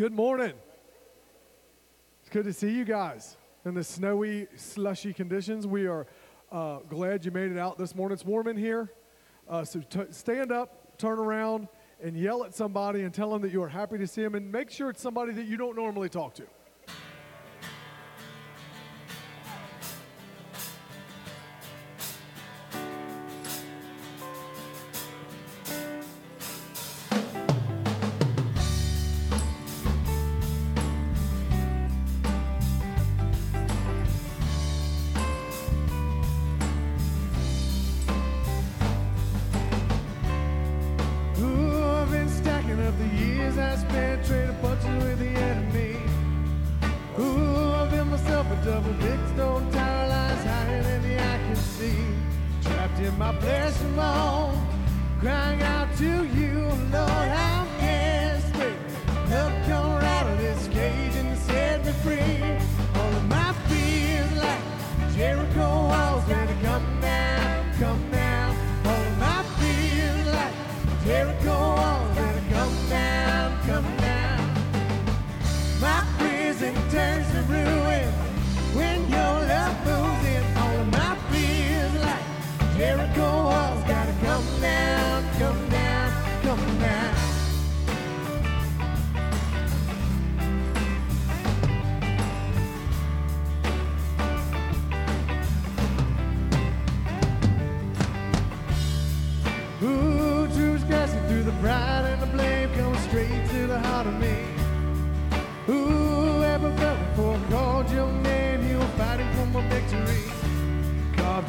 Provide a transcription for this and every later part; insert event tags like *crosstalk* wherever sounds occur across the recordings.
Good morning. It's good to see you guys in the snowy, slushy conditions. We are uh, glad you made it out this morning. It's warm in here. Uh, so t- stand up, turn around, and yell at somebody and tell them that you are happy to see them. And make sure it's somebody that you don't normally talk to.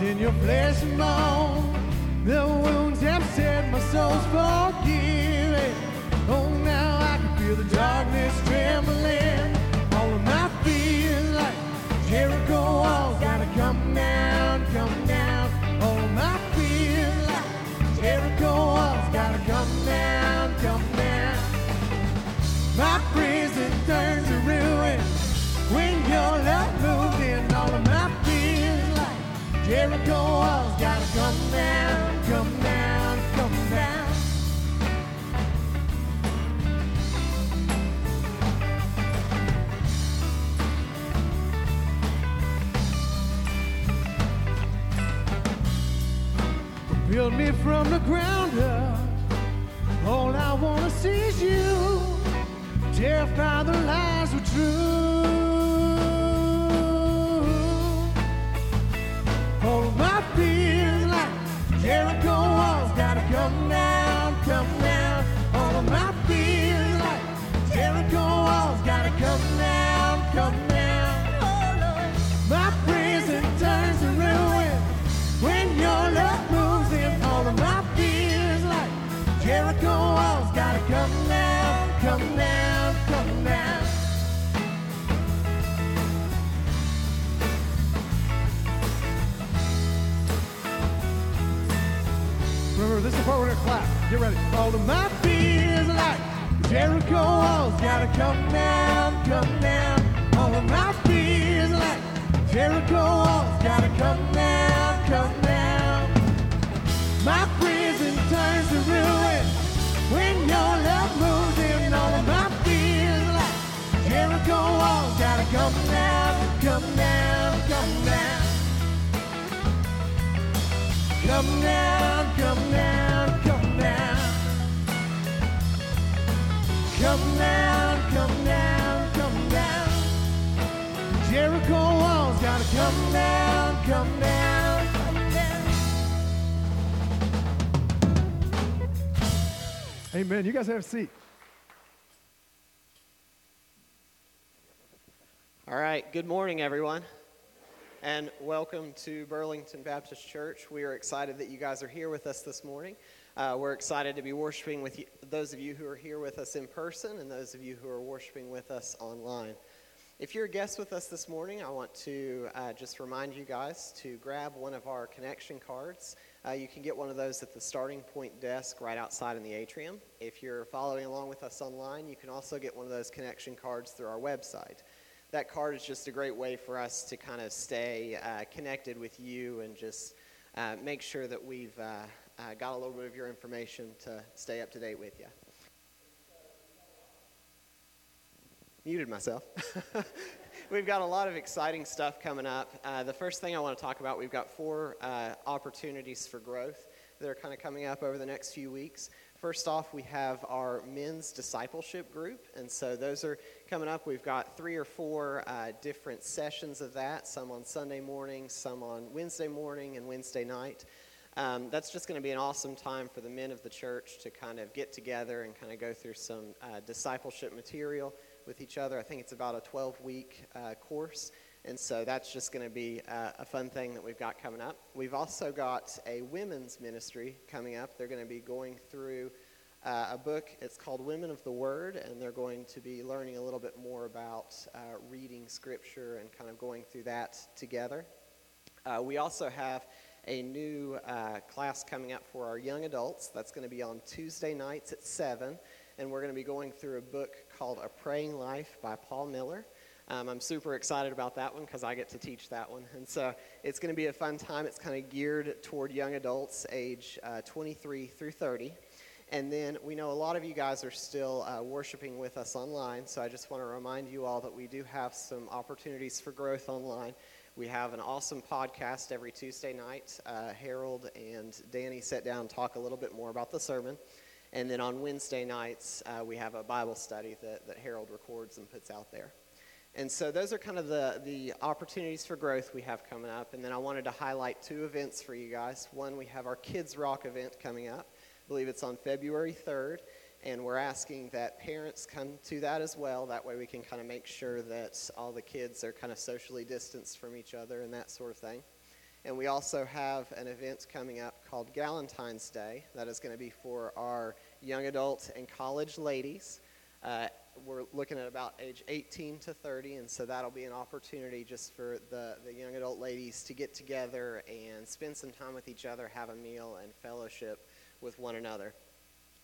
In your flesh and bone, the wounds have set my soul's forgiven. Oh, now I can feel the darkness trembling. All of my fears like Jericho walls gotta come down, come down. All of my fears like Jericho walls gotta come down, come down. My prison like Jericho walls gotta come down, come down, come down. Build me from the ground up. All I wanna see is you. Terrify the lies were true. Come down, come Get ready. All of my fears like Jericho walls gotta come down, come down. All of my fears like Jericho walls gotta come down, come down. My prison turns to ruin when your love moves in. All of my fears like Jericho walls gotta come down, come down, come down. Come down, Come down, come down, come down. Jericho walls gotta come down, come down, come down. Amen. You guys have a seat. All right, good morning, everyone, and welcome to Burlington Baptist Church. We are excited that you guys are here with us this morning. Uh, we're excited to be worshiping with you, those of you who are here with us in person and those of you who are worshiping with us online. If you're a guest with us this morning, I want to uh, just remind you guys to grab one of our connection cards. Uh, you can get one of those at the starting point desk right outside in the atrium. If you're following along with us online, you can also get one of those connection cards through our website that card is just a great way for us to kind of stay uh, connected with you and just uh, make sure that we've uh, got a little bit of your information to stay up to date with you. muted myself. *laughs* we've got a lot of exciting stuff coming up. Uh, the first thing I want to talk about, we've got four uh, opportunities for growth that are kind of coming up over the next few weeks. First off, we have our men's discipleship group, and so those are coming up. We've got three or four uh, different sessions of that, some on Sunday morning, some on Wednesday morning, and Wednesday night. Um, that's just going to be an awesome time for the men of the church to kind of get together and kind of go through some uh, discipleship material with each other. I think it's about a 12 week uh, course. And so that's just going to be uh, a fun thing that we've got coming up. We've also got a women's ministry coming up. They're going to be going through uh, a book. It's called Women of the Word, and they're going to be learning a little bit more about uh, reading Scripture and kind of going through that together. Uh, we also have a new uh, class coming up for our young adults. That's going to be on Tuesday nights at 7 and we're going to be going through a book called A Praying Life by Paul Miller. Um, I'm super excited about that one because I get to teach that one. And so it's going to be a fun time. It's kind of geared toward young adults, age uh, 23 through 30. And then we know a lot of you guys are still uh, worshiping with us online. So I just want to remind you all that we do have some opportunities for growth online. We have an awesome podcast every Tuesday night. Uh, Harold and Danny sit down and talk a little bit more about the sermon. And then on Wednesday nights, uh, we have a Bible study that, that Harold records and puts out there. And so those are kind of the, the opportunities for growth we have coming up. And then I wanted to highlight two events for you guys. One, we have our Kids Rock event coming up. I believe it's on February 3rd. And we're asking that parents come to that as well. That way we can kind of make sure that all the kids are kind of socially distanced from each other and that sort of thing. And we also have an event coming up called Galentine's Day. That is going to be for our young adult and college ladies. Uh, we're looking at about age 18 to 30, and so that'll be an opportunity just for the, the young adult ladies to get together and spend some time with each other, have a meal, and fellowship with one another.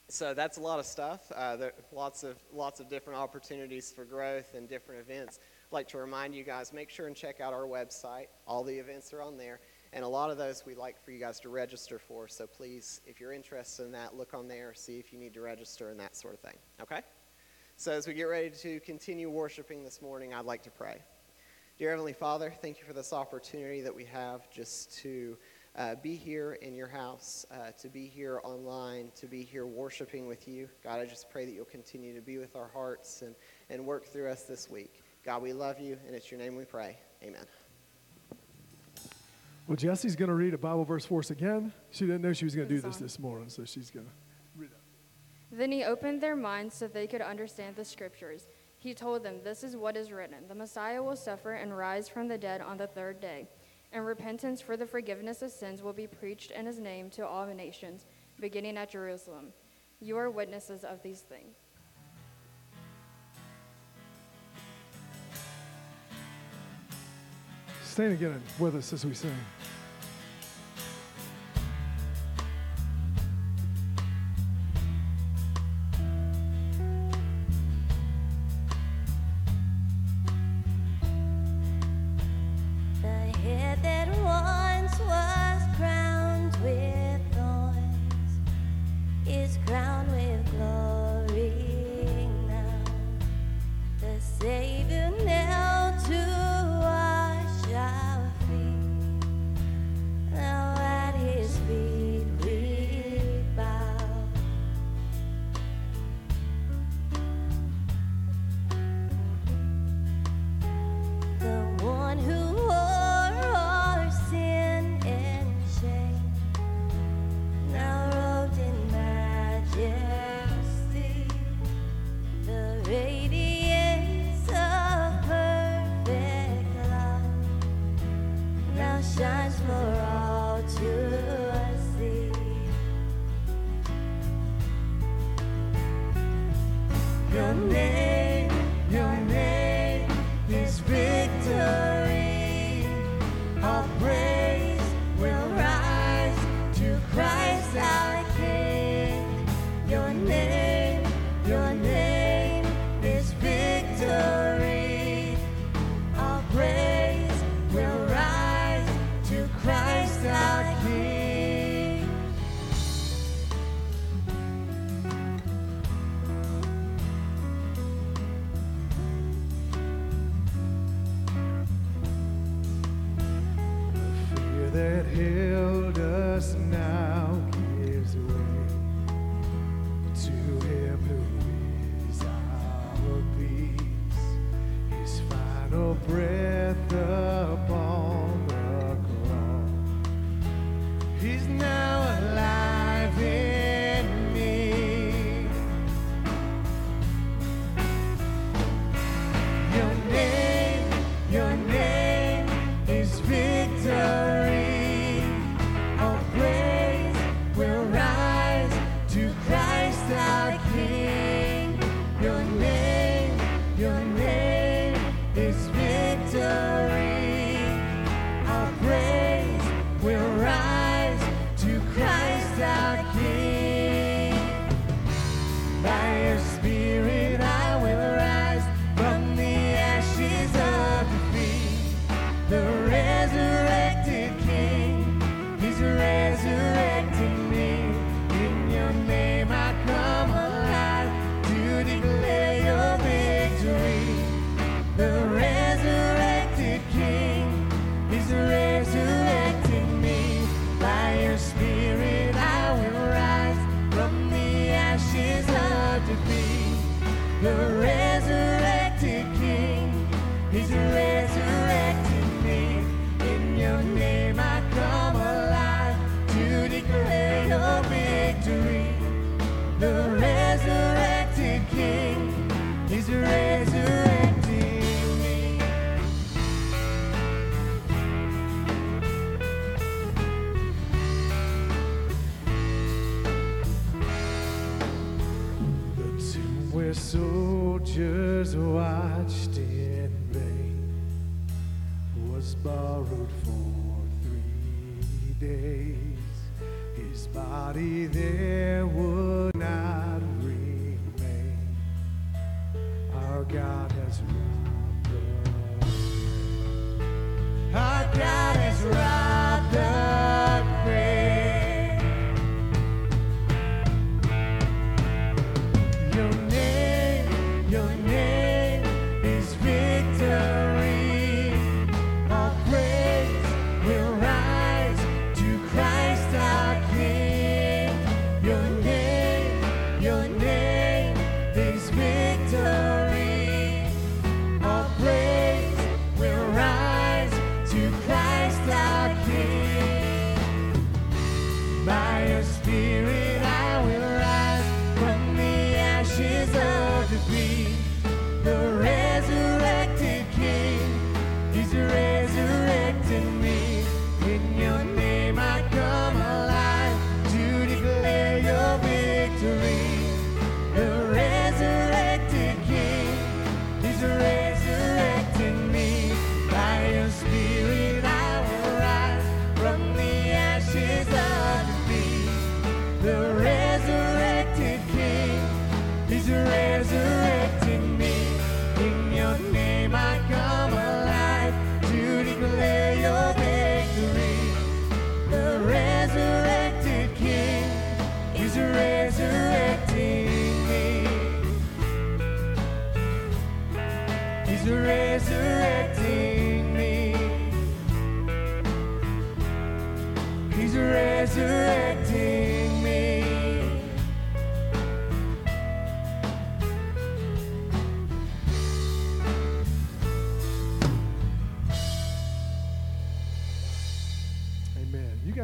So that's a lot of stuff. Uh, there lots of lots of different opportunities for growth and different events. I'd like to remind you guys, make sure and check out our website. All the events are on there. And a lot of those we'd like for you guys to register for. So please, if you're interested in that, look on there, see if you need to register and that sort of thing. Okay? So as we get ready to continue worshiping this morning, I'd like to pray. Dear Heavenly Father, thank you for this opportunity that we have just to uh, be here in your house, uh, to be here online, to be here worshiping with you. God, I just pray that you'll continue to be with our hearts and, and work through us this week. God, we love you, and it's your name we pray. Amen. Well, Jesse's going to read a Bible verse for us again. She didn't know she was going to do this this morning, so she's going to read it. Then he opened their minds so they could understand the scriptures. He told them, This is what is written The Messiah will suffer and rise from the dead on the third day, and repentance for the forgiveness of sins will be preached in his name to all the nations, beginning at Jerusalem. You are witnesses of these things. Stand again with us as we sing. Soldiers watched in vain was borrowed for three days. His body there would not remain. Our God has robbed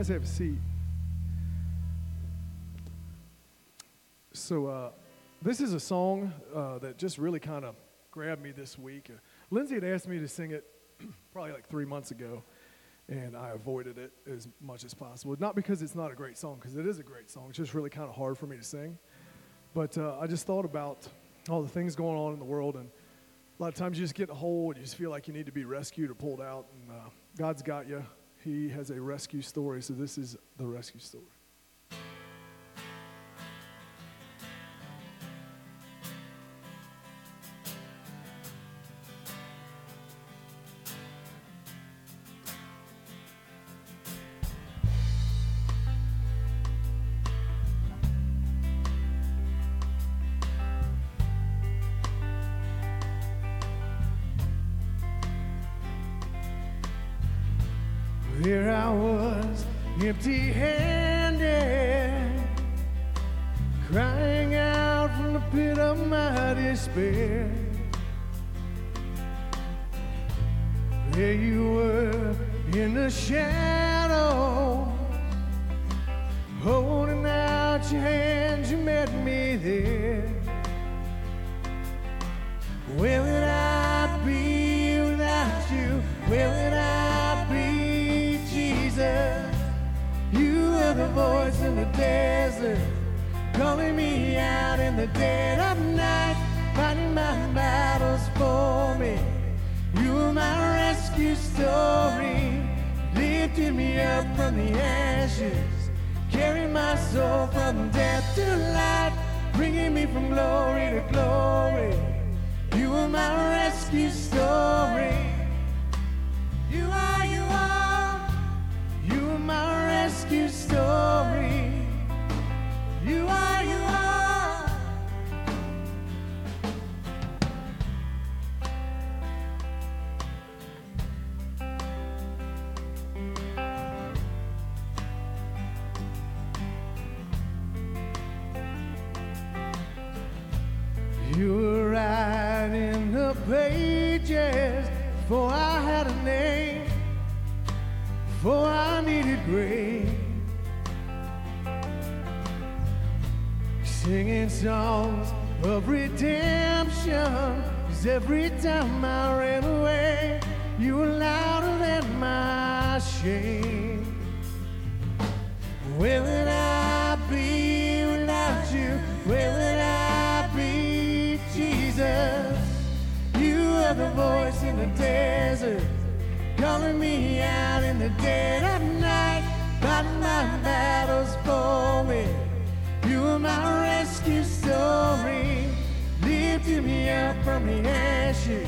guys have a seat. So, uh, this is a song uh, that just really kind of grabbed me this week. Uh, Lindsay had asked me to sing it *clears throat* probably like three months ago, and I avoided it as much as possible. Not because it's not a great song, because it is a great song. It's just really kind of hard for me to sing. But uh, I just thought about all the things going on in the world, and a lot of times you just get a hole and you just feel like you need to be rescued or pulled out, and uh, God's got you. He has a rescue story, so this is the rescue story. Up from the ashes, carrying my soul from death to life, bringing me from glory to glory. You are my rescue story. You are, you are, you are my rescue story. You are, you 'cause every time I ran away, you were louder than my shame. Where would I be without you? Where would I be, Jesus? You are the voice in the desert, calling me out in the dead lifting me up from the ashes,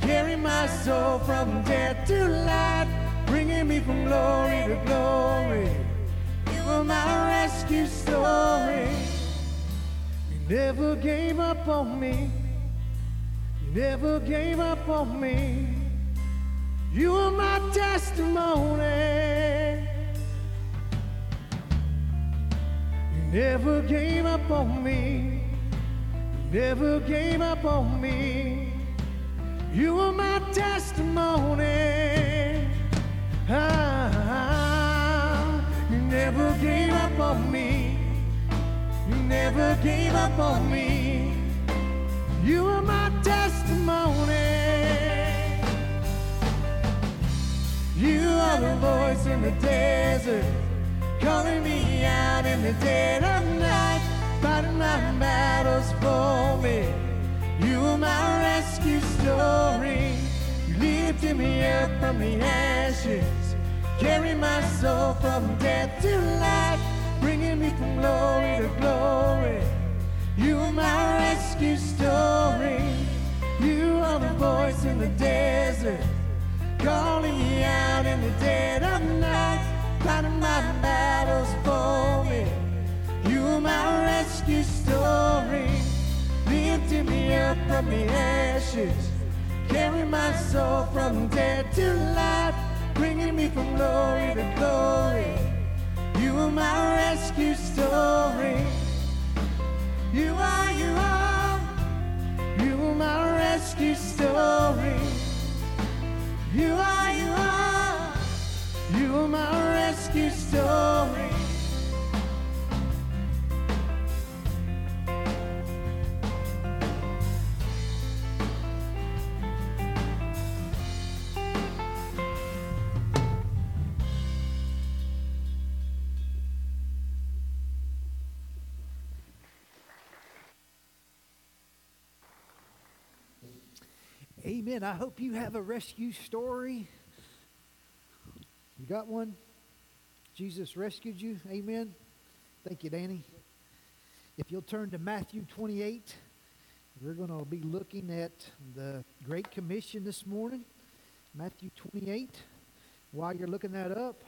carry my soul from death to life, bringing me from glory to glory. You are my rescue story. You never gave up on me. You never gave up on me. You are my testimony. You never gave up on me. Never gave up on me. You are my testimony. Ah, you never gave up on me. You never gave up on me. You are my testimony. You are the voice in the desert, calling me out in the dead of night, battles for me. You are my rescue story. You lifted me up from the ashes, carry my soul from death to life, bringing me from glory to glory. You are my rescue story. You are the voice in the desert, calling me out in the dead of night, fighting my battles for me. You my rescue story, lifting me up from the ashes, carry my soul from death to life, bringing me from glory to glory. You are my rescue story. You are, you are, you are my rescue story. You are, you are, you are my rescue story. Amen. I hope you have a rescue story. You got one? Jesus rescued you. Amen. Thank you, Danny. If you'll turn to Matthew 28, we're going to be looking at the Great Commission this morning. Matthew 28. While you're looking that up,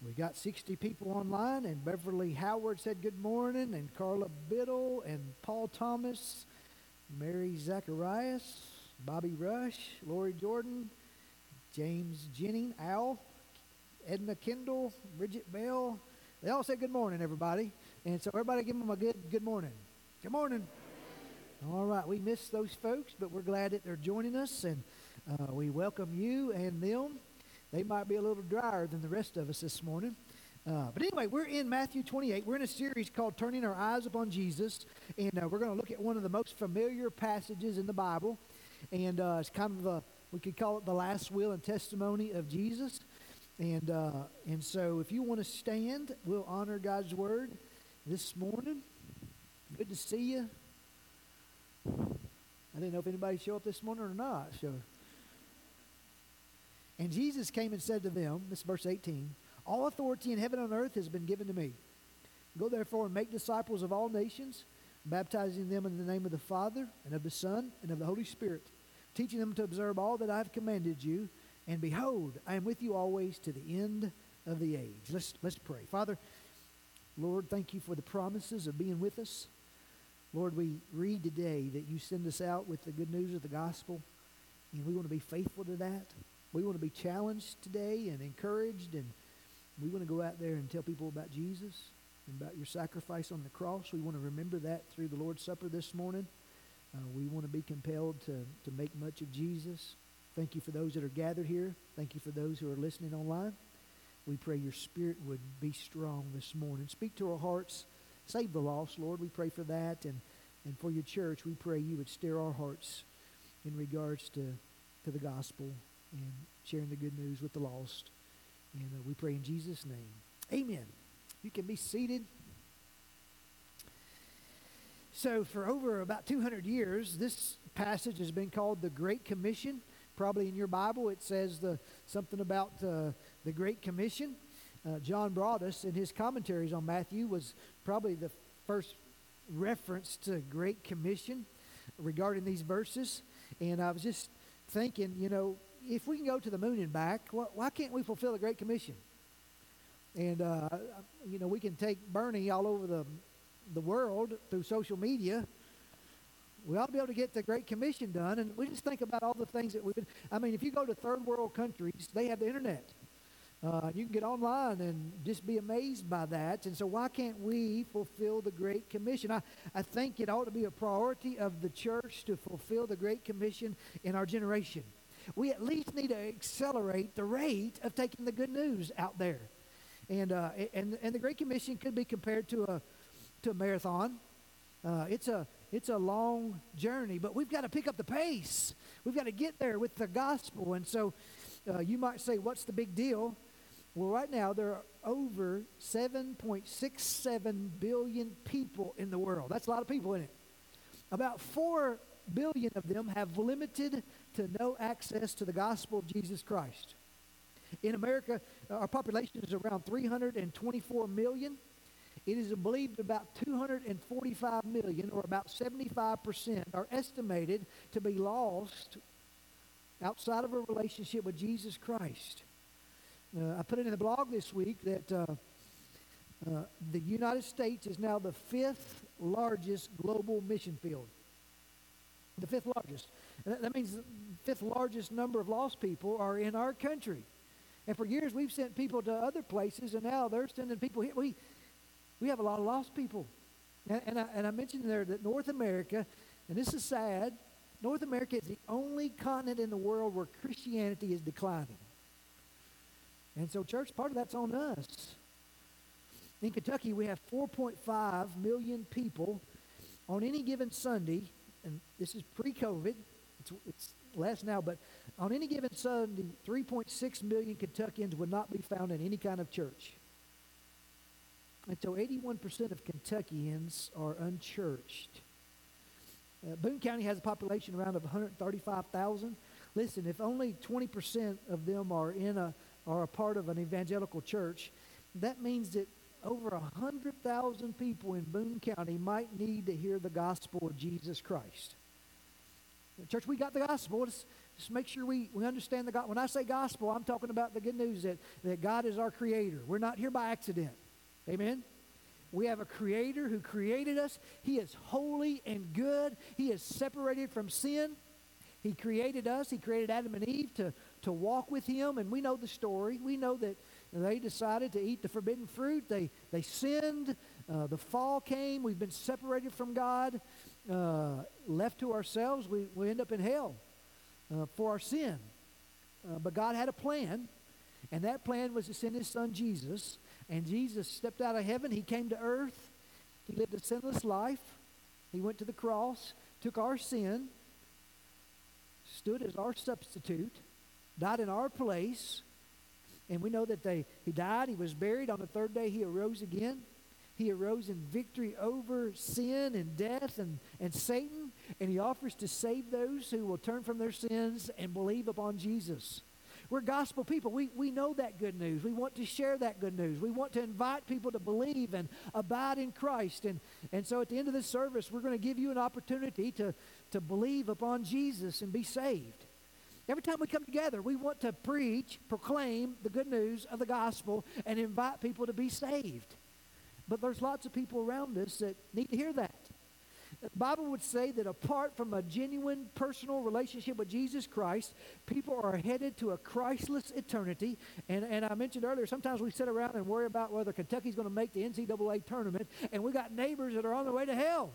we got 60 people online, and Beverly Howard said good morning, and Carla Biddle, and Paul Thomas, Mary Zacharias, Bobby Rush, Lori Jordan, James Jennings, Al, Edna Kendall, Bridget Bell. They all said good morning, everybody. And so everybody give them a good good morning. Good morning. All right, we missed those folks, but we're glad that they're joining us, and uh, we welcome you and them. They might be a little drier than the rest of us this morning. Uh, but anyway, we're in Matthew 28. We're in a series called Turning Our Eyes Upon Jesus, and uh, we're going to look at one of the most familiar passages in the Bible. And uh, it's kind of, a, we could call it the last will and testimony of Jesus. And, uh, and so if you want to stand, we'll honor God's word this morning. Good to see you. I didn't know if anybody showed up this morning or not. So, and Jesus came and said to them, this is verse 18, All authority in heaven and earth has been given to me. Go therefore and make disciples of all nations, baptizing them in the name of the Father and of the Son and of the Holy Spirit, teaching them to observe all that I have commanded you. And behold, I am with you always to the end of the age. Let's, let's pray. Father, Lord, thank you for the promises of being with us. Lord, we read today that you send us out with the good news of the gospel, and we want to be faithful to that. We want to be challenged today and encouraged, and we want to go out there and tell people about Jesus and about your sacrifice on the cross. We want to remember that through the Lord's Supper this morning. Uh, we want to be compelled to, to make much of Jesus. Thank you for those that are gathered here. Thank you for those who are listening online. We pray your spirit would be strong this morning. Speak to our hearts. Save the lost, Lord. We pray for that. And, and for your church, we pray you would stir our hearts in regards to, to the gospel and sharing the good news with the lost. And uh, we pray in Jesus' name. Amen. You can be seated. So, for over about 200 years, this passage has been called the Great Commission. Probably in your Bible, it says the, something about uh, the Great Commission. Uh, John Broadus, in his commentaries on Matthew, was probably the first reference to Great Commission regarding these verses. And I was just thinking, you know, if we can go to the moon and back, why, can't we fulfill the Great Commission? And, uh, you know, we can take Bernie all over the, the world through social media. We ought to be able to get the Great Commission done. And we just think about all the things that we would. I mean, if you go to third world countries, they have the internet. Uh, you can get online and just be amazed by that. And so, why can't we fulfill the Great Commission? I, I think it ought to be a priority of the church to fulfill the Great Commission in our generation. We at least need to accelerate the rate of taking the good news out there. And, uh, and, and the Great Commission could be compared to a, to a marathon. Uh, it's, a, it's a long journey, but we've got to pick up the pace. We've got to get there with the gospel. And so uh, you might say, what's the big deal? Well, right now, there are over 7.67 billion people in the world. That's a lot of people in it. About 4 billion of them have limited to no access to the gospel of Jesus Christ. In America, our population is around 324 million. It is believed about 245 million, or about 75%, are estimated to be lost outside of a relationship with Jesus Christ. Uh, I put it in the blog this week that uh, uh, the United States is now the fifth largest global mission field. The fifth largest. That, that means the fifth largest number of lost people are in our country. And for years we've sent people to other places, and now they're sending people here. We, we have a lot of lost people. And, and, I, and I mentioned there that North America, and this is sad, North America is the only continent in the world where Christianity is declining. And so, church, part of that's on us. In Kentucky, we have 4.5 million people on any given Sunday, and this is pre COVID, it's, it's less now, but on any given Sunday, 3.6 million Kentuckians would not be found in any kind of church. And so 81% of Kentuckians are unchurched. Uh, Boone County has a population around of 135,000. Listen, if only 20% of them are in a are a part of an evangelical church, that means that over 100,000 people in Boone County might need to hear the gospel of Jesus Christ. Church, we got the gospel. Let's just make sure we, we understand the gospel. When I say gospel, I'm talking about the good news that, that God is our creator. We're not here by accident. Amen? We have a creator who created us. He is holy and good. He is separated from sin. He created us. He created Adam and Eve to, to walk with him. And we know the story. We know that they decided to eat the forbidden fruit. They, they sinned. Uh, the fall came. We've been separated from God. Uh, left to ourselves, we, we end up in hell uh, for our sin. Uh, but God had a plan, and that plan was to send his son Jesus. And Jesus stepped out of heaven. He came to earth. He lived a sinless life. He went to the cross, took our sin, stood as our substitute, died in our place. And we know that they, he died, he was buried. On the third day, he arose again. He arose in victory over sin and death and, and Satan, and he offers to save those who will turn from their sins and believe upon Jesus. We're gospel people. We, we know that good news. We want to share that good news. We want to invite people to believe and abide in Christ. And, and so at the end of this service, we're going to give you an opportunity to, to believe upon Jesus and be saved. Every time we come together, we want to preach, proclaim the good news of the gospel, and invite people to be saved. But there's lots of people around us that need to hear that. The Bible would say that apart from a genuine personal relationship with Jesus Christ, people are headed to a Christless eternity. And, and I mentioned earlier, sometimes we sit around and worry about whether Kentucky's going to make the NCAA tournament, and we got neighbors that are on their way to hell.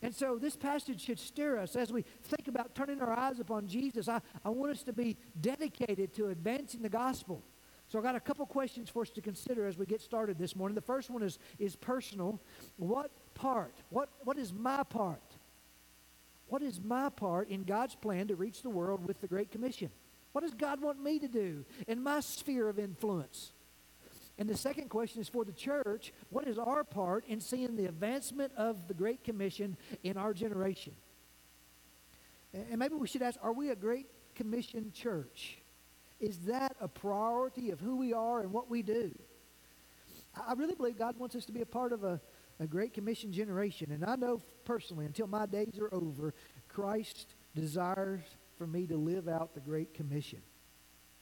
And so this passage should steer us as we think about turning our eyes upon Jesus. I, I want us to be dedicated to advancing the gospel. So I got a couple questions for us to consider as we get started this morning. The first one is, is personal. What part? What, what is my part? What is my part in God's plan to reach the world with the Great Commission? What does God want me to do in my sphere of influence? And the second question is for the church what is our part in seeing the advancement of the Great Commission in our generation? And maybe we should ask are we a Great Commission church? Is that a priority of who we are and what we do? I really believe God wants us to be a part of a, a Great Commission generation. And I know personally, until my days are over, Christ desires for me to live out the Great Commission.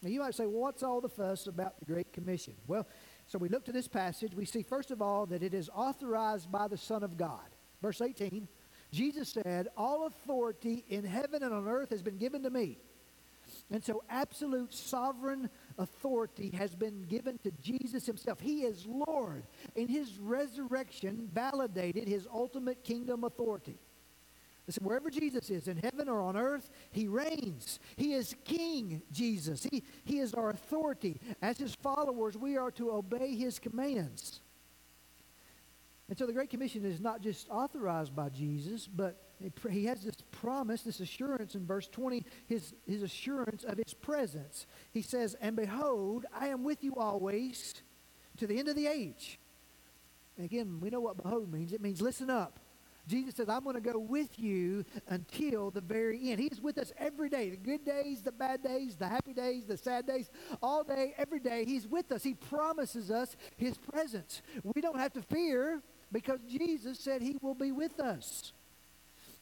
Now, you might say, well, what's all the fuss about the Great Commission? Well, so we look to this passage. We see, first of all, that it is authorized by the Son of God. Verse 18, Jesus said, All authority in heaven and on earth has been given to me. And so, absolute sovereign authority has been given to Jesus himself. He is Lord. And his resurrection validated his ultimate kingdom authority. Listen, wherever Jesus is, in heaven or on earth, he reigns. He is King Jesus. He, he is our authority. As his followers, we are to obey his commands. And so the Great Commission is not just authorized by Jesus, but he has this promise, this assurance in verse 20, his, his assurance of his presence. He says, And behold, I am with you always to the end of the age. And again, we know what behold means. It means listen up. Jesus says, I'm going to go with you until the very end. He's with us every day the good days, the bad days, the happy days, the sad days, all day, every day. He's with us. He promises us his presence. We don't have to fear because Jesus said he will be with us.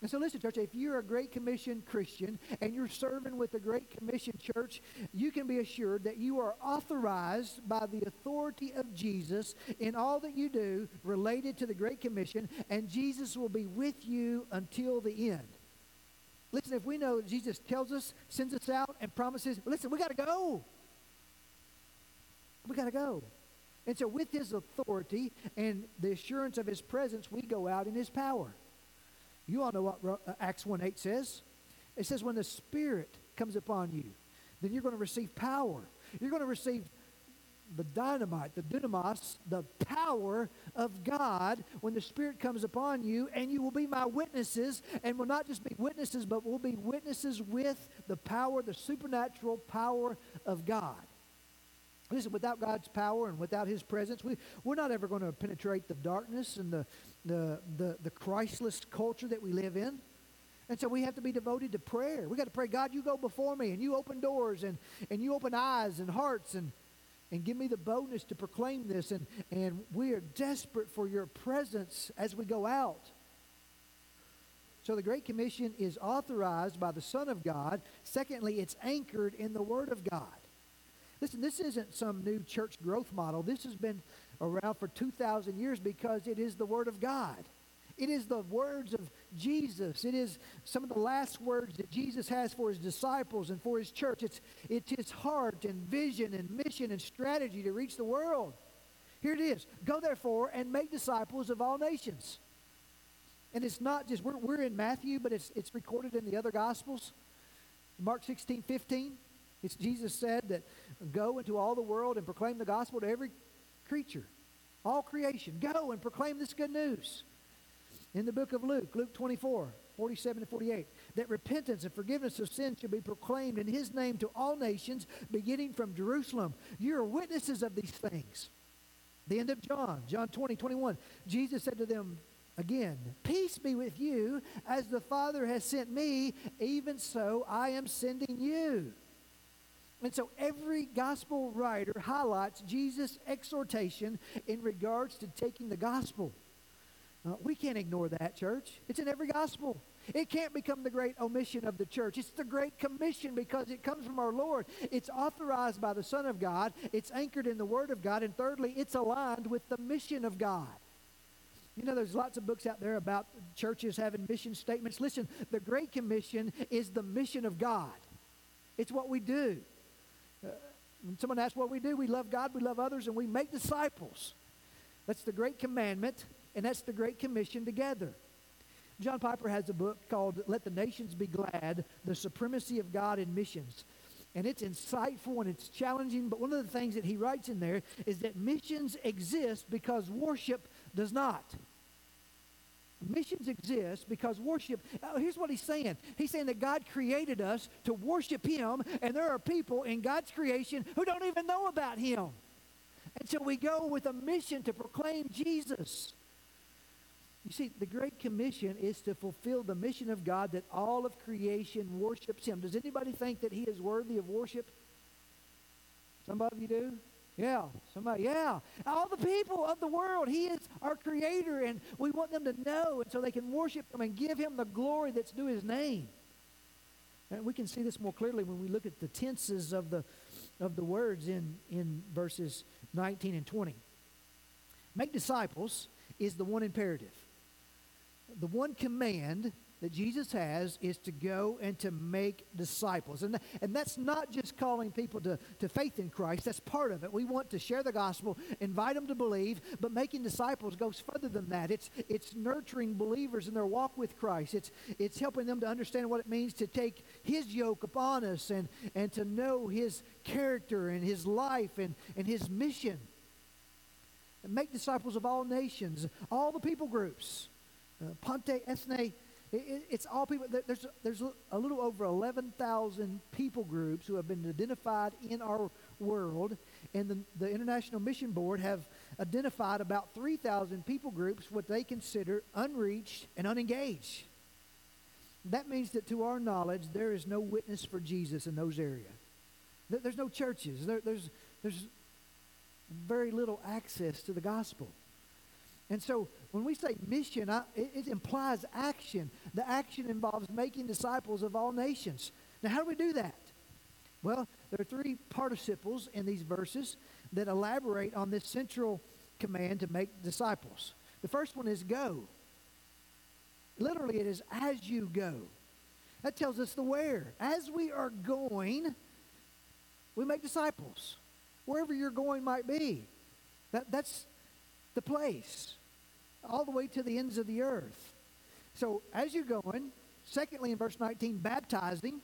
And so, listen, church, if you're a Great Commission Christian and you're serving with the Great Commission Church, you can be assured that you are authorized by the authority of Jesus in all that you do related to the Great Commission, and Jesus will be with you until the end. Listen, if we know Jesus tells us, sends us out, and promises, listen, we got to go. We got to go. And so, with his authority and the assurance of his presence, we go out in his power. You all know what uh, Acts 1 8 says. It says, when the Spirit comes upon you, then you're going to receive power. You're going to receive the dynamite, the dunamis, the power of God when the Spirit comes upon you, and you will be my witnesses, and will not just be witnesses, but will be witnesses with the power, the supernatural power of God. Listen, without God's power and without His presence, we, we're not ever going to penetrate the darkness and the, the, the, the Christless culture that we live in. And so we have to be devoted to prayer. We got to pray, God, you go before me and you open doors and, and you open eyes and hearts and, and give me the boldness to proclaim this. And, and we are desperate for your presence as we go out. So the Great Commission is authorized by the Son of God. Secondly, it's anchored in the Word of God. Listen, this isn't some new church growth model. This has been around for 2,000 years because it is the Word of God. It is the words of Jesus. It is some of the last words that Jesus has for his disciples and for his church. It's, it's his heart and vision and mission and strategy to reach the world. Here it is Go therefore and make disciples of all nations. And it's not just, we're, we're in Matthew, but it's, it's recorded in the other Gospels. Mark 16, 15, it's Jesus said that go into all the world and proclaim the gospel to every creature, all creation. Go and proclaim this good news in the book of Luke, Luke 24, 47 and 48, that repentance and forgiveness of sin should be proclaimed in his name to all nations, beginning from Jerusalem. You're witnesses of these things. The end of John, John 20, 21. Jesus said to them again, Peace be with you, as the Father has sent me, even so I am sending you. And so every gospel writer highlights Jesus' exhortation in regards to taking the gospel. Uh, we can't ignore that, church. It's in every gospel. It can't become the great omission of the church. It's the great commission because it comes from our Lord. It's authorized by the Son of God. It's anchored in the Word of God. And thirdly, it's aligned with the mission of God. You know, there's lots of books out there about churches having mission statements. Listen, the Great Commission is the mission of God, it's what we do. When someone asks what we do, we love God, we love others, and we make disciples. That's the Great Commandment and that's the Great Commission together. John Piper has a book called Let the Nations Be Glad The Supremacy of God in Missions. And it's insightful and it's challenging, but one of the things that he writes in there is that missions exist because worship does not. Missions exist because worship, oh, here's what he's saying. He's saying that God created us to worship Him, and there are people in God's creation who don't even know about Him. And so we go with a mission to proclaim Jesus. You see, the Great Commission is to fulfill the mission of God that all of creation worships Him. Does anybody think that He is worthy of worship? Some of you do? Yeah, somebody, yeah. All the people of the world, He is our Creator, and we want them to know, and so they can worship Him and give Him the glory that's due His name. And we can see this more clearly when we look at the tenses of the, of the words in, in verses 19 and 20. Make disciples is the one imperative the one command that Jesus has is to go and to make disciples. And, and that's not just calling people to, to faith in Christ, that's part of it. We want to share the gospel, invite them to believe, but making disciples goes further than that. It's, it's nurturing believers in their walk with Christ, it's, it's helping them to understand what it means to take His yoke upon us and, and to know His character and His life and, and His mission. Make disciples of all nations, all the people groups. Uh, Ponte Ethne, it, it's all people. There's, there's a little over 11,000 people groups who have been identified in our world, and the, the International Mission Board have identified about 3,000 people groups what they consider unreached and unengaged. That means that to our knowledge, there is no witness for Jesus in those areas. There's no churches. There, there's, there's very little access to the gospel. And so when we say mission, I, it, it, implies action. The action involves making disciples of all nations. Now, how do we do that? Well, there are three participles in these verses that elaborate on this central command to make disciples. The first one is go. Literally, it is as you go. That tells us the where. As we are going, we make disciples. Wherever you're going might be. That, that's the place, all the way to the ends of the earth. So as you're going, secondly, in verse 19, baptizing.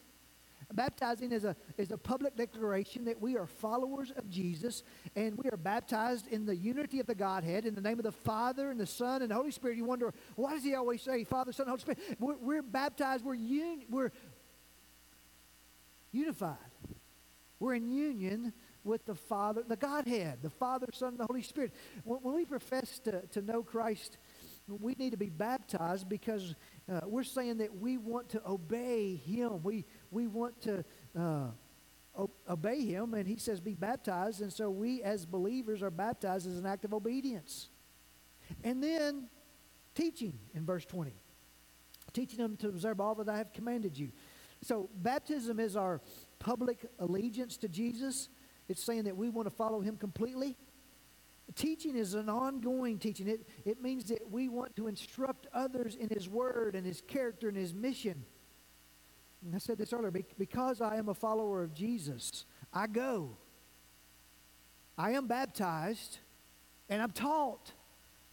Baptizing is a, is a public declaration that we are followers of Jesus and we are baptized in the unity of the Godhead in the name of the Father and the Son and the Holy Spirit. You wonder, why does he always say Father, Son, Holy Spirit? We're, we're baptized, we're, un, we're unified. We're in union with the Father, the Godhead, the Father, Son, and the Holy Spirit. When, when we profess to, to know Christ, we need to be baptized because uh, we're saying that we want to obey Him. We, we want to uh, o- obey Him, and He says, be baptized. And so we, as believers, are baptized as an act of obedience. And then teaching in verse 20 teaching them to observe all that I have commanded you. So, baptism is our public allegiance to Jesus. It's saying that we want to follow him completely. Teaching is an ongoing teaching. It, it means that we want to instruct others in His Word and His character and His mission. And I said this earlier because I am a follower of Jesus, I go. I am baptized and I'm taught.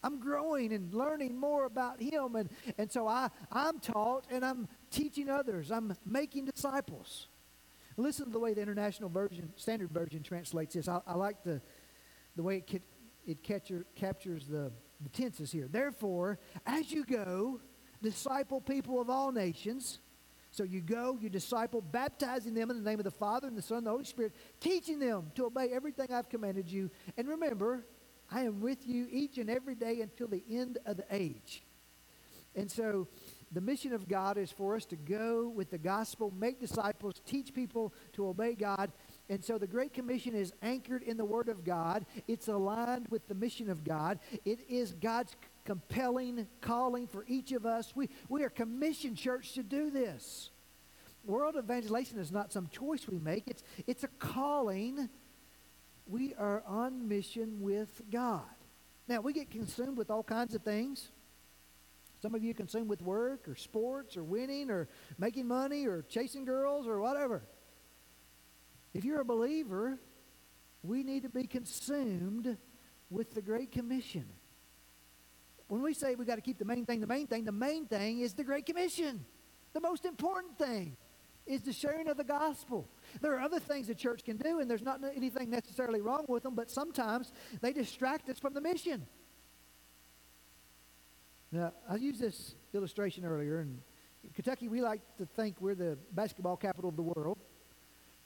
I'm growing and learning more about Him. And, and so I, I'm taught and I'm teaching others. I'm making disciples. Listen to the way the International Version, Standard Version translates this. I, I like the, the way it, it catcher, captures the, the tenses here. Therefore, as you go, disciple people of all nations. So you go, you disciple, baptizing them in the name of the Father and the Son and the Holy Spirit, teaching them to obey everything I've commanded you. And remember, I am with you each and every day until the end of the age. And so the mission of God is for us to go with the gospel, make disciples, teach people to obey God. And so the Great Commission is anchored in the Word of God. It's aligned with the mission of God. It is God's compelling calling for each of us. We, we are commissioned, church, to do this. World evangelization is not some choice we make, it's, it's a calling. We are on mission with God. Now, we get consumed with all kinds of things. Some of you consumed with work or sports or winning or making money or chasing girls or whatever. If you're a believer, we need to be consumed with the Great Commission. When we say we got to keep the main thing, the main thing, the main thing is the Great Commission. The most important thing is the sharing of the gospel. There are other things the church can do, and there's not anything necessarily wrong with them, but sometimes they distract us from the mission. Now, I used this illustration earlier, and in Kentucky, we like to think we're the basketball capital of the world.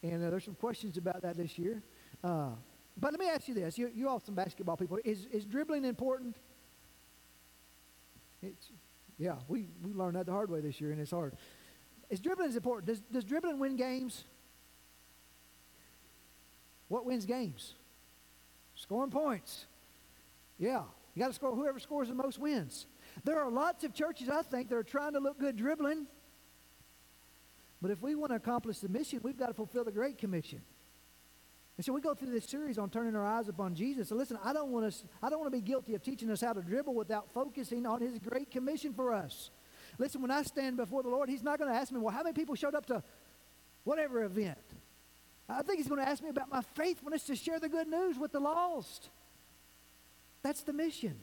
And uh, there's some questions about that this year. Uh, but let me ask you this. You, you all some basketball people. Is, is dribbling important? It's, yeah, we, we learned that the hard way this year, and it's hard. Is dribbling is important? Does, does dribbling win games? What wins games? Scoring points. Yeah, you got to score. Whoever scores the most wins. There are lots of churches, I think, that are trying to look good dribbling. But if we want to accomplish the mission, we've got to fulfill the Great Commission. And so we go through this series on turning our eyes upon Jesus. So listen, I don't want us, I don't want to be guilty of teaching us how to dribble without focusing on his great commission for us. Listen, when I stand before the Lord, he's not going to ask me, well, how many people showed up to whatever event? I think he's going to ask me about my faithfulness to share the good news with the lost. That's the mission.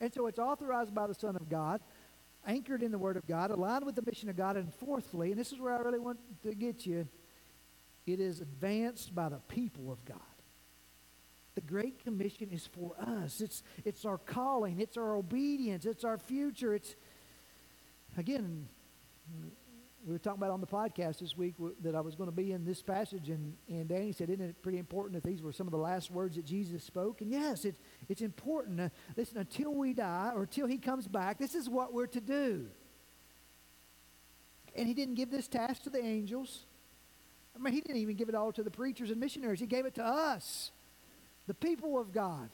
And so it's authorized by the Son of God, anchored in the Word of God, aligned with the mission of God, and fourthly, and this is where I really want to get you, it is advanced by the people of God. The Great Commission is for us. It's, it's our calling. It's our obedience. It's our future. It's, again, we were talking about on the podcast this week that I was going to be in this passage, and, and Danny said, Isn't it pretty important that these were some of the last words that Jesus spoke? And yes, it, it's important. Uh, listen, until we die or until he comes back, this is what we're to do. And he didn't give this task to the angels. I mean, he didn't even give it all to the preachers and missionaries, he gave it to us, the people of God.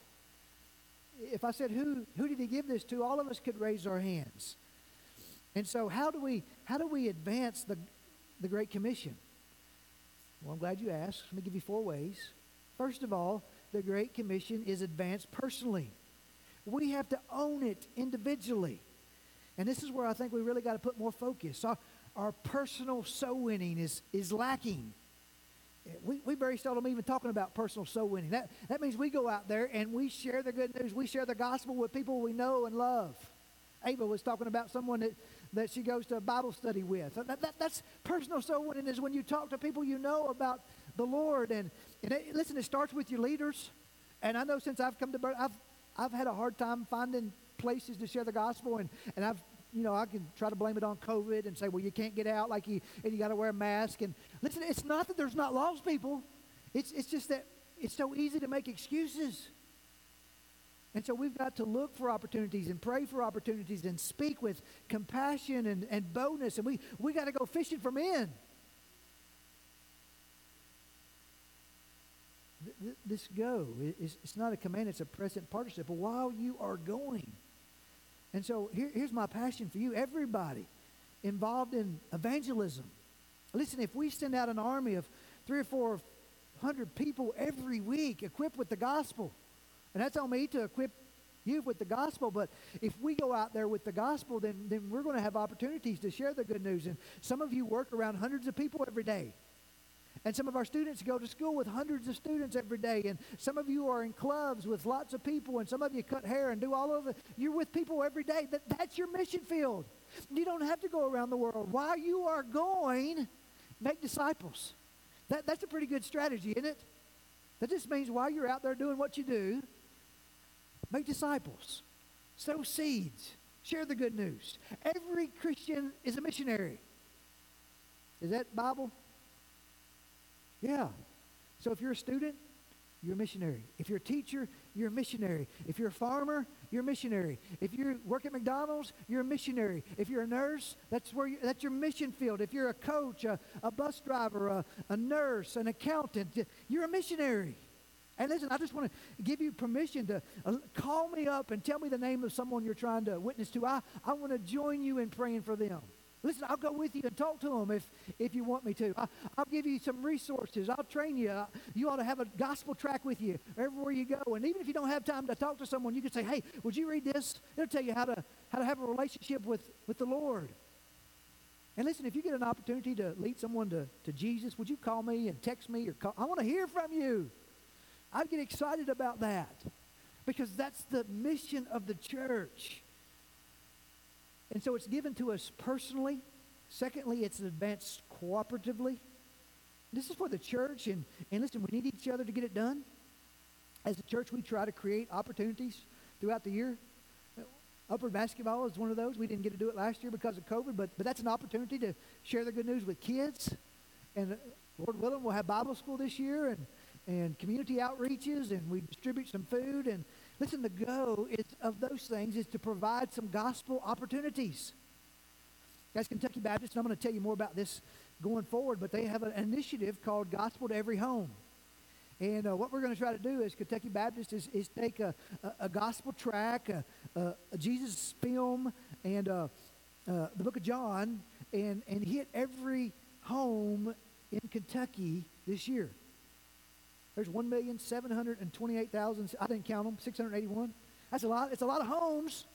If I said, Who, who did he give this to? All of us could raise our hands. And so, how do we how do we advance the the Great Commission? Well, I'm glad you asked. Let me give you four ways. First of all, the Great Commission is advanced personally. We have to own it individually. And this is where I think we really got to put more focus. Our, our personal soul winning is, is lacking. We, we very seldom even talking about personal soul winning. That, that means we go out there and we share the good news. We share the gospel with people we know and love. Ava was talking about someone that that she goes to a Bible study with. That, that, that's personal soul winning is when you talk to people you know about the Lord. And, and it, listen, it starts with your leaders. And I know since I've come to birth, I've, I've had a hard time finding places to share the gospel. And, and I've, you know, I can try to blame it on COVID and say, well, you can't get out like you, and you got to wear a mask. And listen, it's not that there's not lost people. It's, it's just that it's so easy to make excuses. And so we've got to look for opportunities and pray for opportunities and speak with compassion and, and boldness. And we, we got to go fishing for men. This go, it's not a command, it's a present participle while you are going. And so here, here's my passion for you everybody involved in evangelism. Listen, if we send out an army of three or four hundred people every week equipped with the gospel, And that's on me to equip you with the gospel. But if we go out there with the gospel, then, then we're going to have opportunities to share the good news. And some of you work around hundreds of people every day. And some of our students go to school with hundreds of students every day. And some of you are in clubs with lots of people. And some of you cut hair and do all of it. You're with people every day. That, that's your mission field. You don't have to go around the world. While you are going, make disciples. That, that's a pretty good strategy, isn't it? That just means while you're out there doing what you do, make disciples, sow seeds, share the good news. Every Christian is a missionary. Is that Bible? Yeah. So if you're a student, you're a missionary. If you're a teacher, you're a missionary. If you're a farmer, you're a missionary. If you work at McDonald's, you're a missionary. If you're a nurse, that's where you, that's your mission field. If you're a coach, a, a bus driver, a, a nurse, an accountant, you're a missionary. And listen, I just want to give you permission to uh, call me up and tell me the name of someone you're trying to witness to. I, I want to join you in praying for them. Listen, I'll go with you and talk to them if, if you want me to. I, will give you some resources. I'll train you. You ought to have a gospel track with you everywhere you go. And even if you don't have time to talk to someone, you can say, hey, would you read this? It'll tell you how to, how to have a relationship with, with the Lord. And listen, if you get an opportunity to lead someone to, to Jesus, would you call me and text me or call? I want to hear from you. I'd get excited about that because that's the mission of the church. And so it's given to us personally. Secondly, it's advanced cooperatively. This is for the church, and, and listen, we need each other to get it done. As a church, we try to create opportunities throughout the year. Upward basketball is one of those. We didn't get to do it last year because of COVID, but, but that's an opportunity to share the good news with kids. And Lord willing, we'll have Bible school this year and, and community outreaches, and we distribute some food. And Listen, the go is, of those things is to provide some gospel opportunities. Guys, Kentucky Baptist, and I'm going to tell you more about this going forward, but they have an initiative called Gospel to Every Home. And uh, what we're going to try to do as Kentucky Baptist is, is take a, a, a gospel track, a, a, Jesus film, and uh, uh, the book of John, and, and hit every home in Kentucky this year. There's 1,728,000, I didn't count them, 681. That's a lot. It's a lot of homes.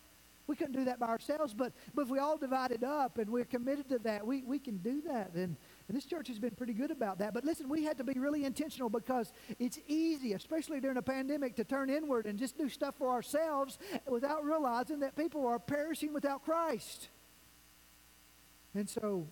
We couldn't do that by ourselves, but, but if we all divided up and we're committed to that, we, we can do that. And, and this church has been pretty good about that. But listen, we had to be really intentional because it's easy, especially during a pandemic, to turn inward and just do stuff for ourselves without realizing that people are perishing without Christ. And so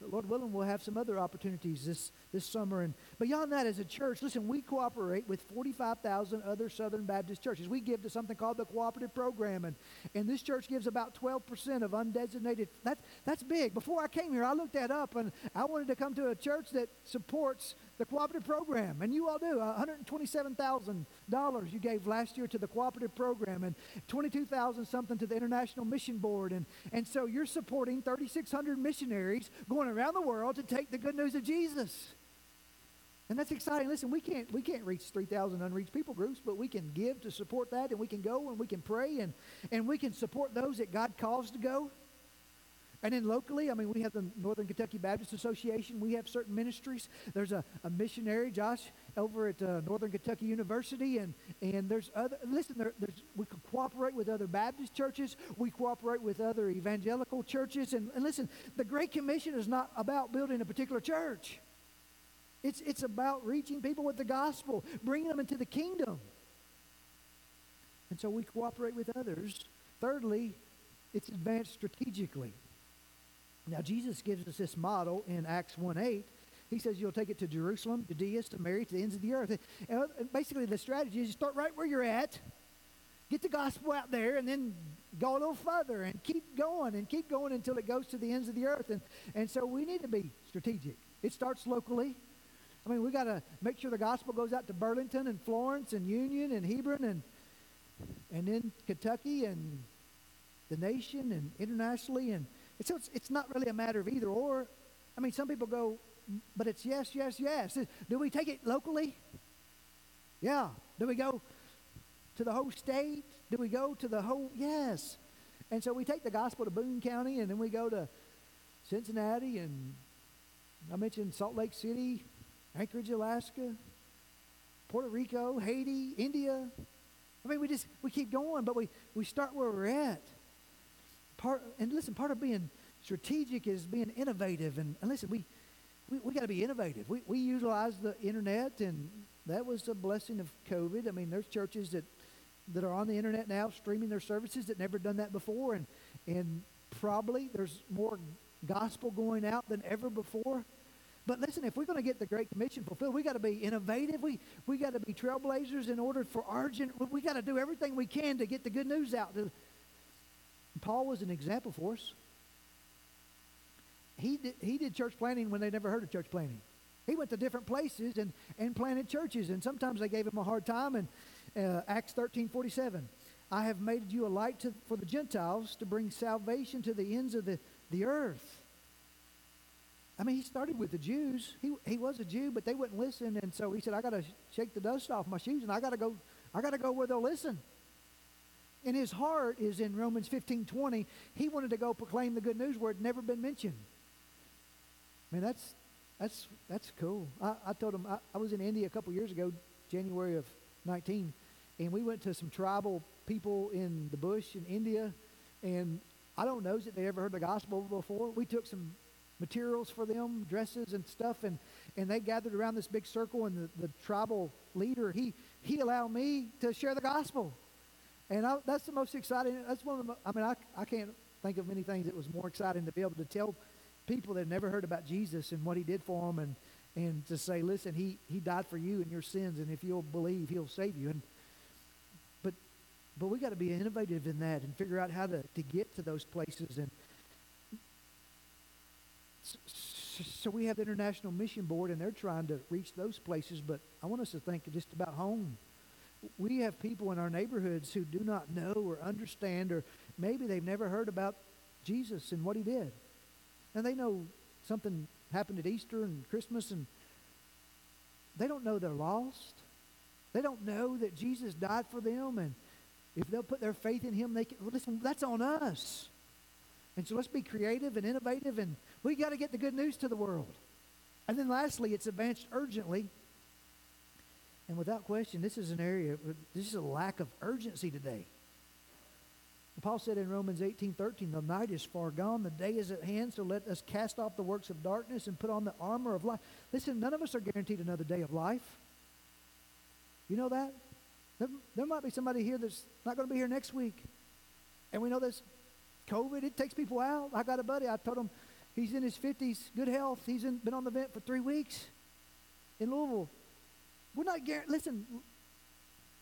Lord willing, we'll have some other opportunities this, this summer. And beyond that, as a church, listen, we cooperate with 45,000 other Southern Baptist churches. We give to something called the Cooperative Program, and, and this church gives about 12% of undesignated. That, that's big. Before I came here, I looked that up, and I wanted to come to a church that supports the cooperative program, and you all do. $127,000 uh, you gave last year to the cooperative program, and 22,000 something to the International Mission Board, and and so you're supporting 3,600 missionaries going around the world to take the good news of Jesus. And that's exciting. Listen, we can't we can't reach 3,000 unreached people groups, but we can give to support that, and we can go and we can pray and and we can support those that God calls to go. And then locally, I mean, we have the Northern Kentucky Baptist Association. We have certain ministries. There's a, a missionary, Josh, over at uh, Northern Kentucky University, and, and there's other. Listen, there, there's, we can cooperate with other Baptist churches. We cooperate with other evangelical churches. And, and listen, the Great Commission is not about building a particular church. It's, it's about reaching people with the gospel, bringing them into the kingdom. And so we cooperate with others. Thirdly, it's advanced strategically. Now, Jesus gives us this model in Acts 1 8. He says you'll take it to Jerusalem, Judea, Samaria, to the ends of the earth. And uh, basically, the strategy is you start right where you're at, get the gospel out there, and then go a little further and keep going and keep going until it goes to the ends of the earth. And, and so we need to be strategic. It starts locally. I mean, we got to make sure the gospel goes out to Burlington and Florence and Union and Hebron and, and then Kentucky and the nation and internationally. And it's, it's, it's not really a matter of either or. I mean, some people go, but it's yes, yes, yes. Do we take it locally? Yeah. Do we go to the whole state? Do we go to the whole? Yes. And so we take the gospel to Boone County, and then we go to Cincinnati, and I mentioned Salt Lake City, Anchorage, Alaska, Puerto Rico, Haiti, India. I mean, we just we keep going, but we we start where we're at. Part and listen, part of being strategic is being innovative. And, and listen, we we, we got to be innovative. We we utilize the internet, and that was a blessing of COVID. I mean, there's churches that that are on the internet now streaming their services that never done that before, and and probably there's more gospel going out than ever before. But listen, if we're going to get the Great Commission fulfilled, we got to be innovative. We we got to be trailblazers in order for our gen- we got to do everything we can to get the good news out. Paul was an example for us. He did, he did church planting when they never heard of church planting. He went to different places and, and planted churches, and sometimes they gave him a hard time. And uh, Acts 13 47, I have made you a light to, for the Gentiles to bring salvation to the ends of the, the earth. I mean, he started with the Jews. He, he was a Jew, but they wouldn't listen. And so he said, I got to shake the dust off my shoes and I got to go, I got to go where they'll listen. And his heart is in Romans 15 20. He wanted to go proclaim the good news where it never been mentioned. I mean, that's, that's, that's cool. I, I told him, I, I was in India a couple years ago, January of 19, and we went to some tribal people in the bush in India. And I don't know that they ever heard the gospel before. We took some materials for them, dresses and stuff, and, and they gathered around this big circle, and the, the tribal leader, he, he allowed me to share the gospel. And I, that's the most exciting, that's one of the, I mean, I, I can't think of many things that was more exciting to be able to tell people that never heard about Jesus and what he did for them and, and to say, listen, he, he died for you and your sins, and if you'll believe, he'll save you. And, but, but we got to be innovative in that and figure out how to, to get to those places and, so we have the International Mission Board, and they're trying to reach those places. But I want us to think just about home. We have people in our neighborhoods who do not know or understand, or maybe they've never heard about Jesus and what he did. And they know something happened at Easter and Christmas, and they don't know they're lost. They don't know that Jesus died for them, and if they'll put their faith in him, they can. Well, listen, that's on us. And so let's be creative and innovative, and we got to get the good news to the world. And then lastly, it's advanced urgently. And without question, this is an area, this is a lack of urgency today. Paul said in Romans 18 13, the night is far gone, the day is at hand, so let us cast off the works of darkness and put on the armor of life. Listen, none of us are guaranteed another day of life. You know that? There, there might be somebody here that's not going to be here next week. And we know this COVID, it takes people out. I got a buddy, I told him he's in his 50s, good health. He's in, been on the vent for three weeks in Louisville. We're not guaranteed. Listen,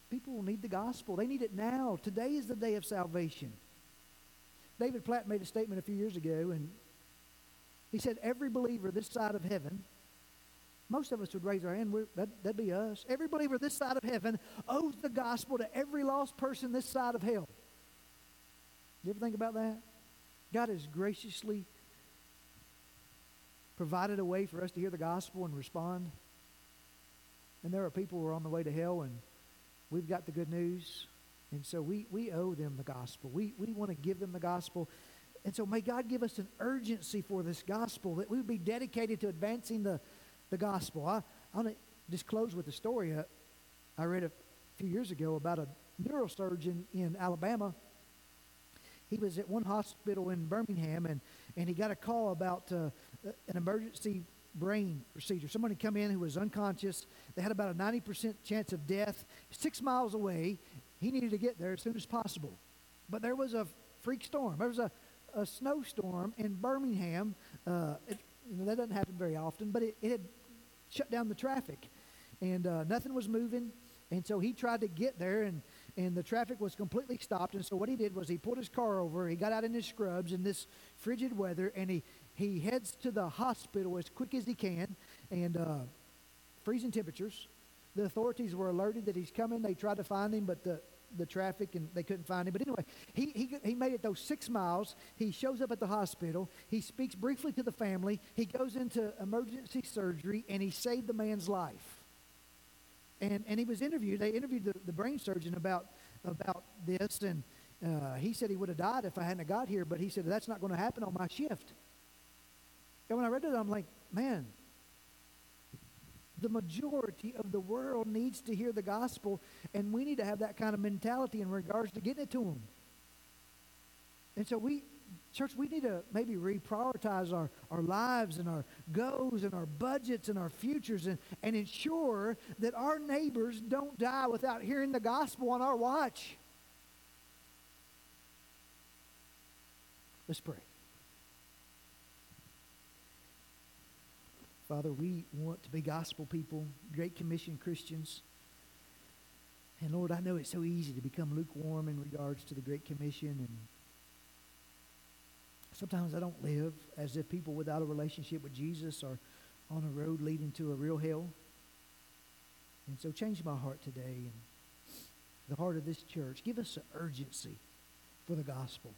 people need the gospel. They need it now. Today is the day of salvation. David Platt made a statement a few years ago, and he said, Every believer this side of heaven, most of us would raise our hand, that, that'd be us. Every believer this side of heaven owes the gospel to every lost person this side of hell. You ever think about that? God has graciously provided a way for us to hear the gospel and respond. And there are people who are on the way to hell, and we've got the good news. And so we, we owe them the gospel. We, we want to give them the gospel. And so may God give us an urgency for this gospel, that we would be dedicated to advancing the, the gospel. I, I want to just close with a story uh, I read a few years ago about a neurosurgeon in Alabama he was at one hospital in Birmingham and, and he got a call about uh, an emergency brain procedure. Someone come in who was unconscious. They had about a 90% chance of death. Six miles away, he needed to get there as soon as possible. But there was a freak storm. There was a, a snowstorm in Birmingham. Uh, it, you know, that doesn't happen very often, but it, it had shut down the traffic. And uh, nothing was moving. And so he tried to get there, and and the traffic was completely stopped. And so what he did was he pulled his car over, he got out in his scrubs in this frigid weather, and he, he heads to the hospital as quick as he can, and uh, freezing temperatures. The authorities were alerted that he's coming. They tried to find him, but the, the traffic and they couldn't find him. But anyway, he, he, he made it those six miles. He shows up at the hospital. He speaks briefly to the family. He goes into emergency surgery and he saved the man's life. And, and he was interviewed. They interviewed the, the brain surgeon about, about this, and uh, he said he would have died if I hadn't got here, but he said that's not going to happen on my shift. And when I read it, I'm like, man, The majority of the world needs to hear the gospel, and we need to have that kind of mentality in regards to getting it to them. And so we, church, we need to maybe reprioritize our, our lives and our goals and our budgets and our futures and, and ensure that our neighbors don't die without hearing the gospel on our watch. Let's pray. Father, we want to be gospel people, Great Commission Christians. And Lord, I know it's so easy to become lukewarm in regards to the Great Commission. And sometimes I don't live as if people without a relationship with Jesus are on a road leading to a real hell. And so change my heart today and the heart of this church. Give us an urgency for the gospel.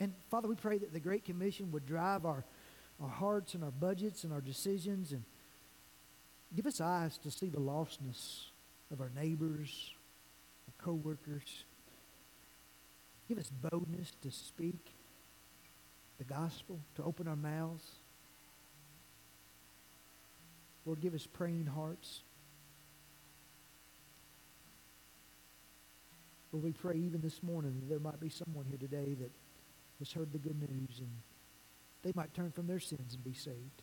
And Father, we pray that the Great Commission would drive our, our hearts and our budgets and our decisions and give us eyes to see the lostness of our neighbors, our co-workers. Give us boldness to speak the gospel, to open our mouths. Lord, give us praying hearts. Lord, we pray even this morning that there might be someone here today that has heard the good news and they might turn from their sins and be saved.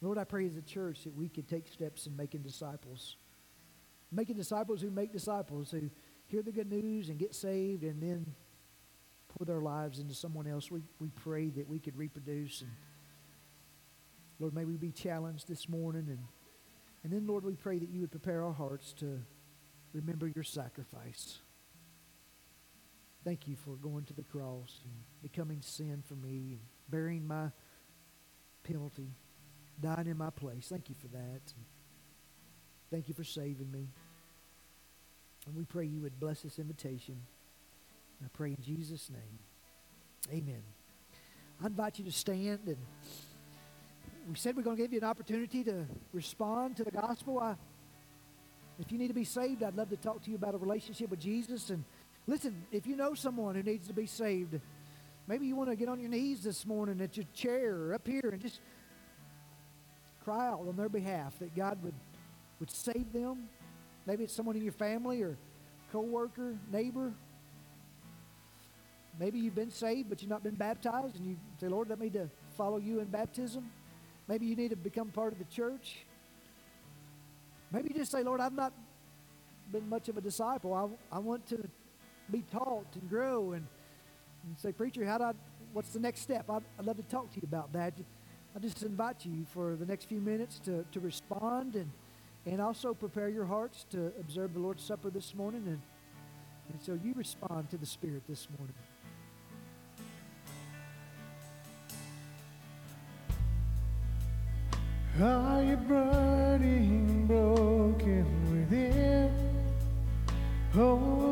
Lord, I pray as a church that we could take steps in making disciples. Making disciples who make disciples, who hear the good news and get saved and then pour their lives into someone else. We, we pray that we could reproduce. And Lord, may we be challenged this morning. And, and then, Lord, we pray that you would prepare our hearts to remember your sacrifice. Thank you for going to the cross and becoming sin for me and bearing my penalty, dying in my place. Thank you for that. Thank you for saving me. And we pray you would bless this invitation. I pray in Jesus' name. Amen. I invite you to stand and we said we're going to give you an opportunity to respond to the gospel. I, if you need to be saved, I'd love to talk to you about a relationship with Jesus and Listen, if you know someone who needs to be saved, maybe you want to get on your knees this morning at your chair or up here and just cry out on their behalf that God would, would save them. Maybe it's someone in your family or coworker, neighbor. Maybe you've been saved, but you've not been baptized, and you say, Lord, let me to follow you in baptism. Maybe you need to become part of the church. Maybe you just say, Lord, I've not been much of a disciple. I, I want to be taught and grow and, and say, Preacher, how do I, what's the next step? I'd, I'd love to talk to you about that. I just invite you for the next few minutes to, to respond and, and also prepare your hearts to observe the Lord's Supper this morning. And, and so you respond to the Spirit this morning. Are you burning broken within? Weight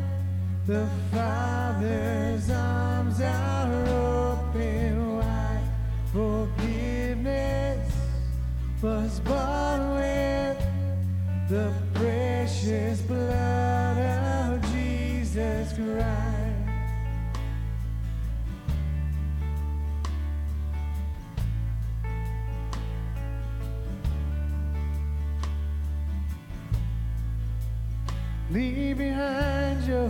The Father's arms are open wide. Forgiveness was bought with the precious blood of Jesus Christ. Leave behind your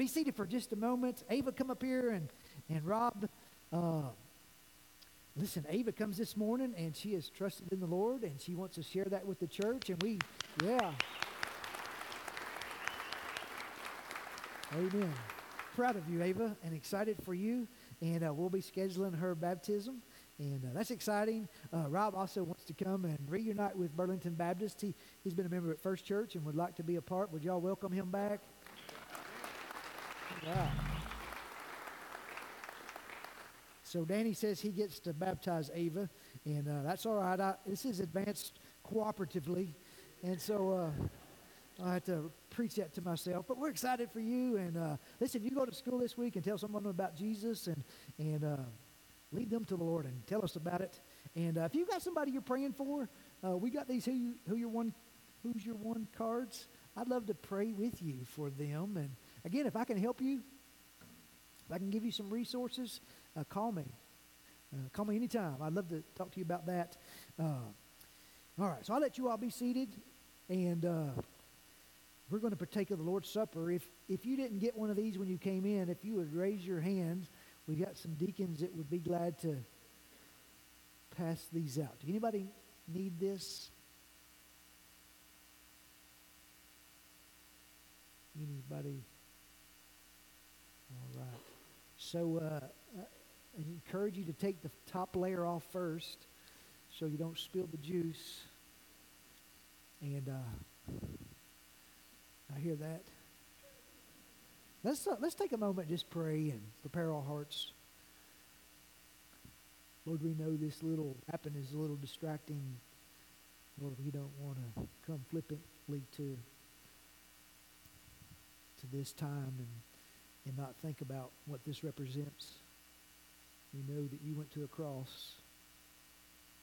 Be seated for just a moment. Ava, come up here and, and Rob. Uh, listen, Ava comes this morning and she has trusted in the Lord and she wants to share that with the church. And we, yeah. Amen. Proud of you, Ava, and excited for you. And uh, we'll be scheduling her baptism. And uh, that's exciting. Uh, Rob also wants to come and reunite with Burlington Baptist. He, he's been a member at First Church and would like to be a part. Would y'all welcome him back? Wow. So Danny says he gets to baptize Ava, and uh, that's all right. I, this is advanced cooperatively, and so uh, I have to preach that to myself. But we're excited for you, and uh, listen, you go to school this week and tell someone about Jesus, and and uh, lead them to the Lord, and tell us about it. And uh, if you've got somebody you're praying for, uh, we got these who you, who your one who's your one cards. I'd love to pray with you for them. And again, if I can help you, if I can give you some resources, uh, call me. Uh, call me anytime. I'd love to talk to you about that. Uh, all right, so I'll let you all be seated, and uh, we're going to partake of the Lord's Supper. If if you didn't get one of these when you came in, if you would raise your hand, we've got some deacons that would be glad to pass these out. Do anybody need this? Anybody? Right. So uh, I encourage you to take the top layer off first so you don't spill the juice. And uh, I hear that. Let's, uh, let's take a moment just pray and prepare our hearts. Lord, we know this little happen is a little distracting. Lord, we don't want to come flippantly to to this time and, and not think about what this represents. We know that you went to a cross.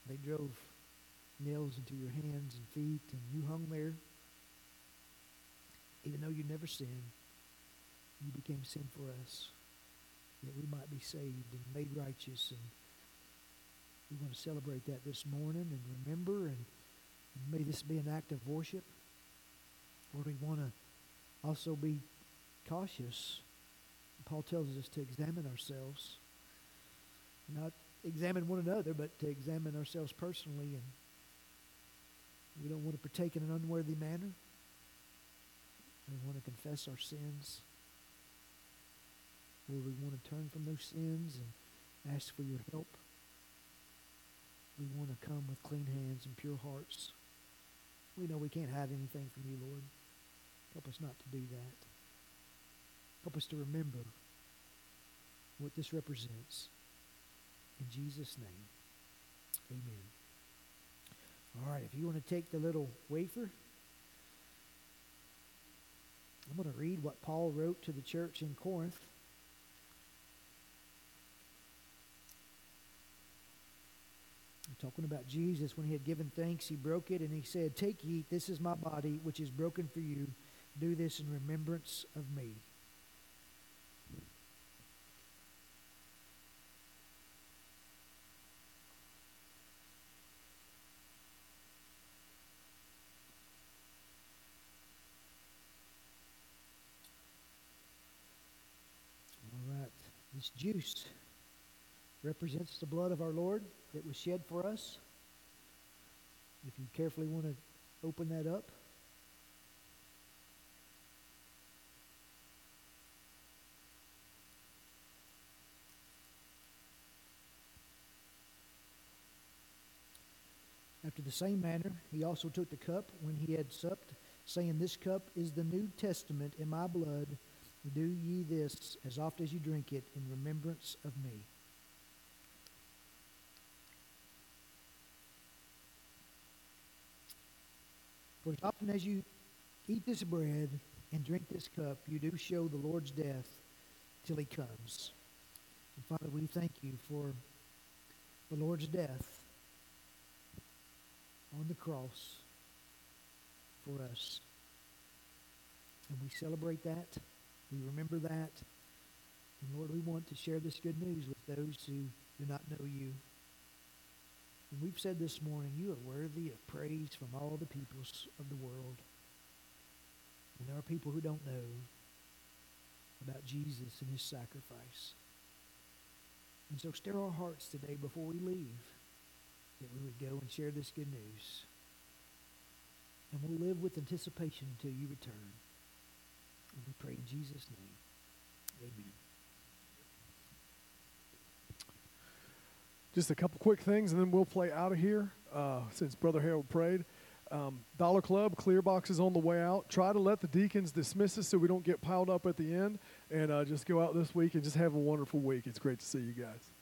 They drove nails into your hands and feet, and you hung there. Even though you never sinned, you became sin for us, that we might be saved and made righteous. And we want to celebrate that this morning and remember, and, may this be an act of worship. Lord, we want to also be cautious. Paul tells us to examine ourselves, not examine one another, but to examine ourselves personally. And we don't want to partake in an unworthy manner. We want to confess our sins. Lord, we want to turn from those sins and ask for your help. We want to come with clean hands and pure hearts. We know we can't hide anything from you, Lord. Help us not to do that. Help us to remember what this represents. In Jesus' name, amen. All right, if you want to take the little wafer, I'm going to read what Paul wrote to the church in Corinth. Talking about Jesus, when he had given thanks, he broke it and he said, Take, eat, this is my body, which is broken for you. Do this in remembrance of me. All juice represents the blood of our Lord that was shed for us. If you carefully want to open that up. After the same manner, he also took the cup when he had supped, saying, This cup is the New Testament in my blood. Do ye this as oft as you drink it in remembrance of me. For as often as you eat this bread and drink this cup, you do show the Lord's death till he comes. And Father, we thank you for the Lord's death on the cross for us. And we celebrate that. We remember that. And Lord, we want to share this good news with those who do not know you. And we've said this morning, you are worthy of praise from all the peoples of the world. And there are people who don't know about Jesus and his sacrifice. And so stir our hearts today before we leave that we would go and share this good news. And we'll live with anticipation until you return. We pray in Jesus' name. Amen. Just a couple quick things, and then we'll play out of here. Uh, since Brother Harold prayed, um, Dollar Club clear boxes on the way out. Try to let the deacons dismiss us so we don't get piled up at the end, and uh, just go out this week and just have a wonderful week. It's great to see you guys.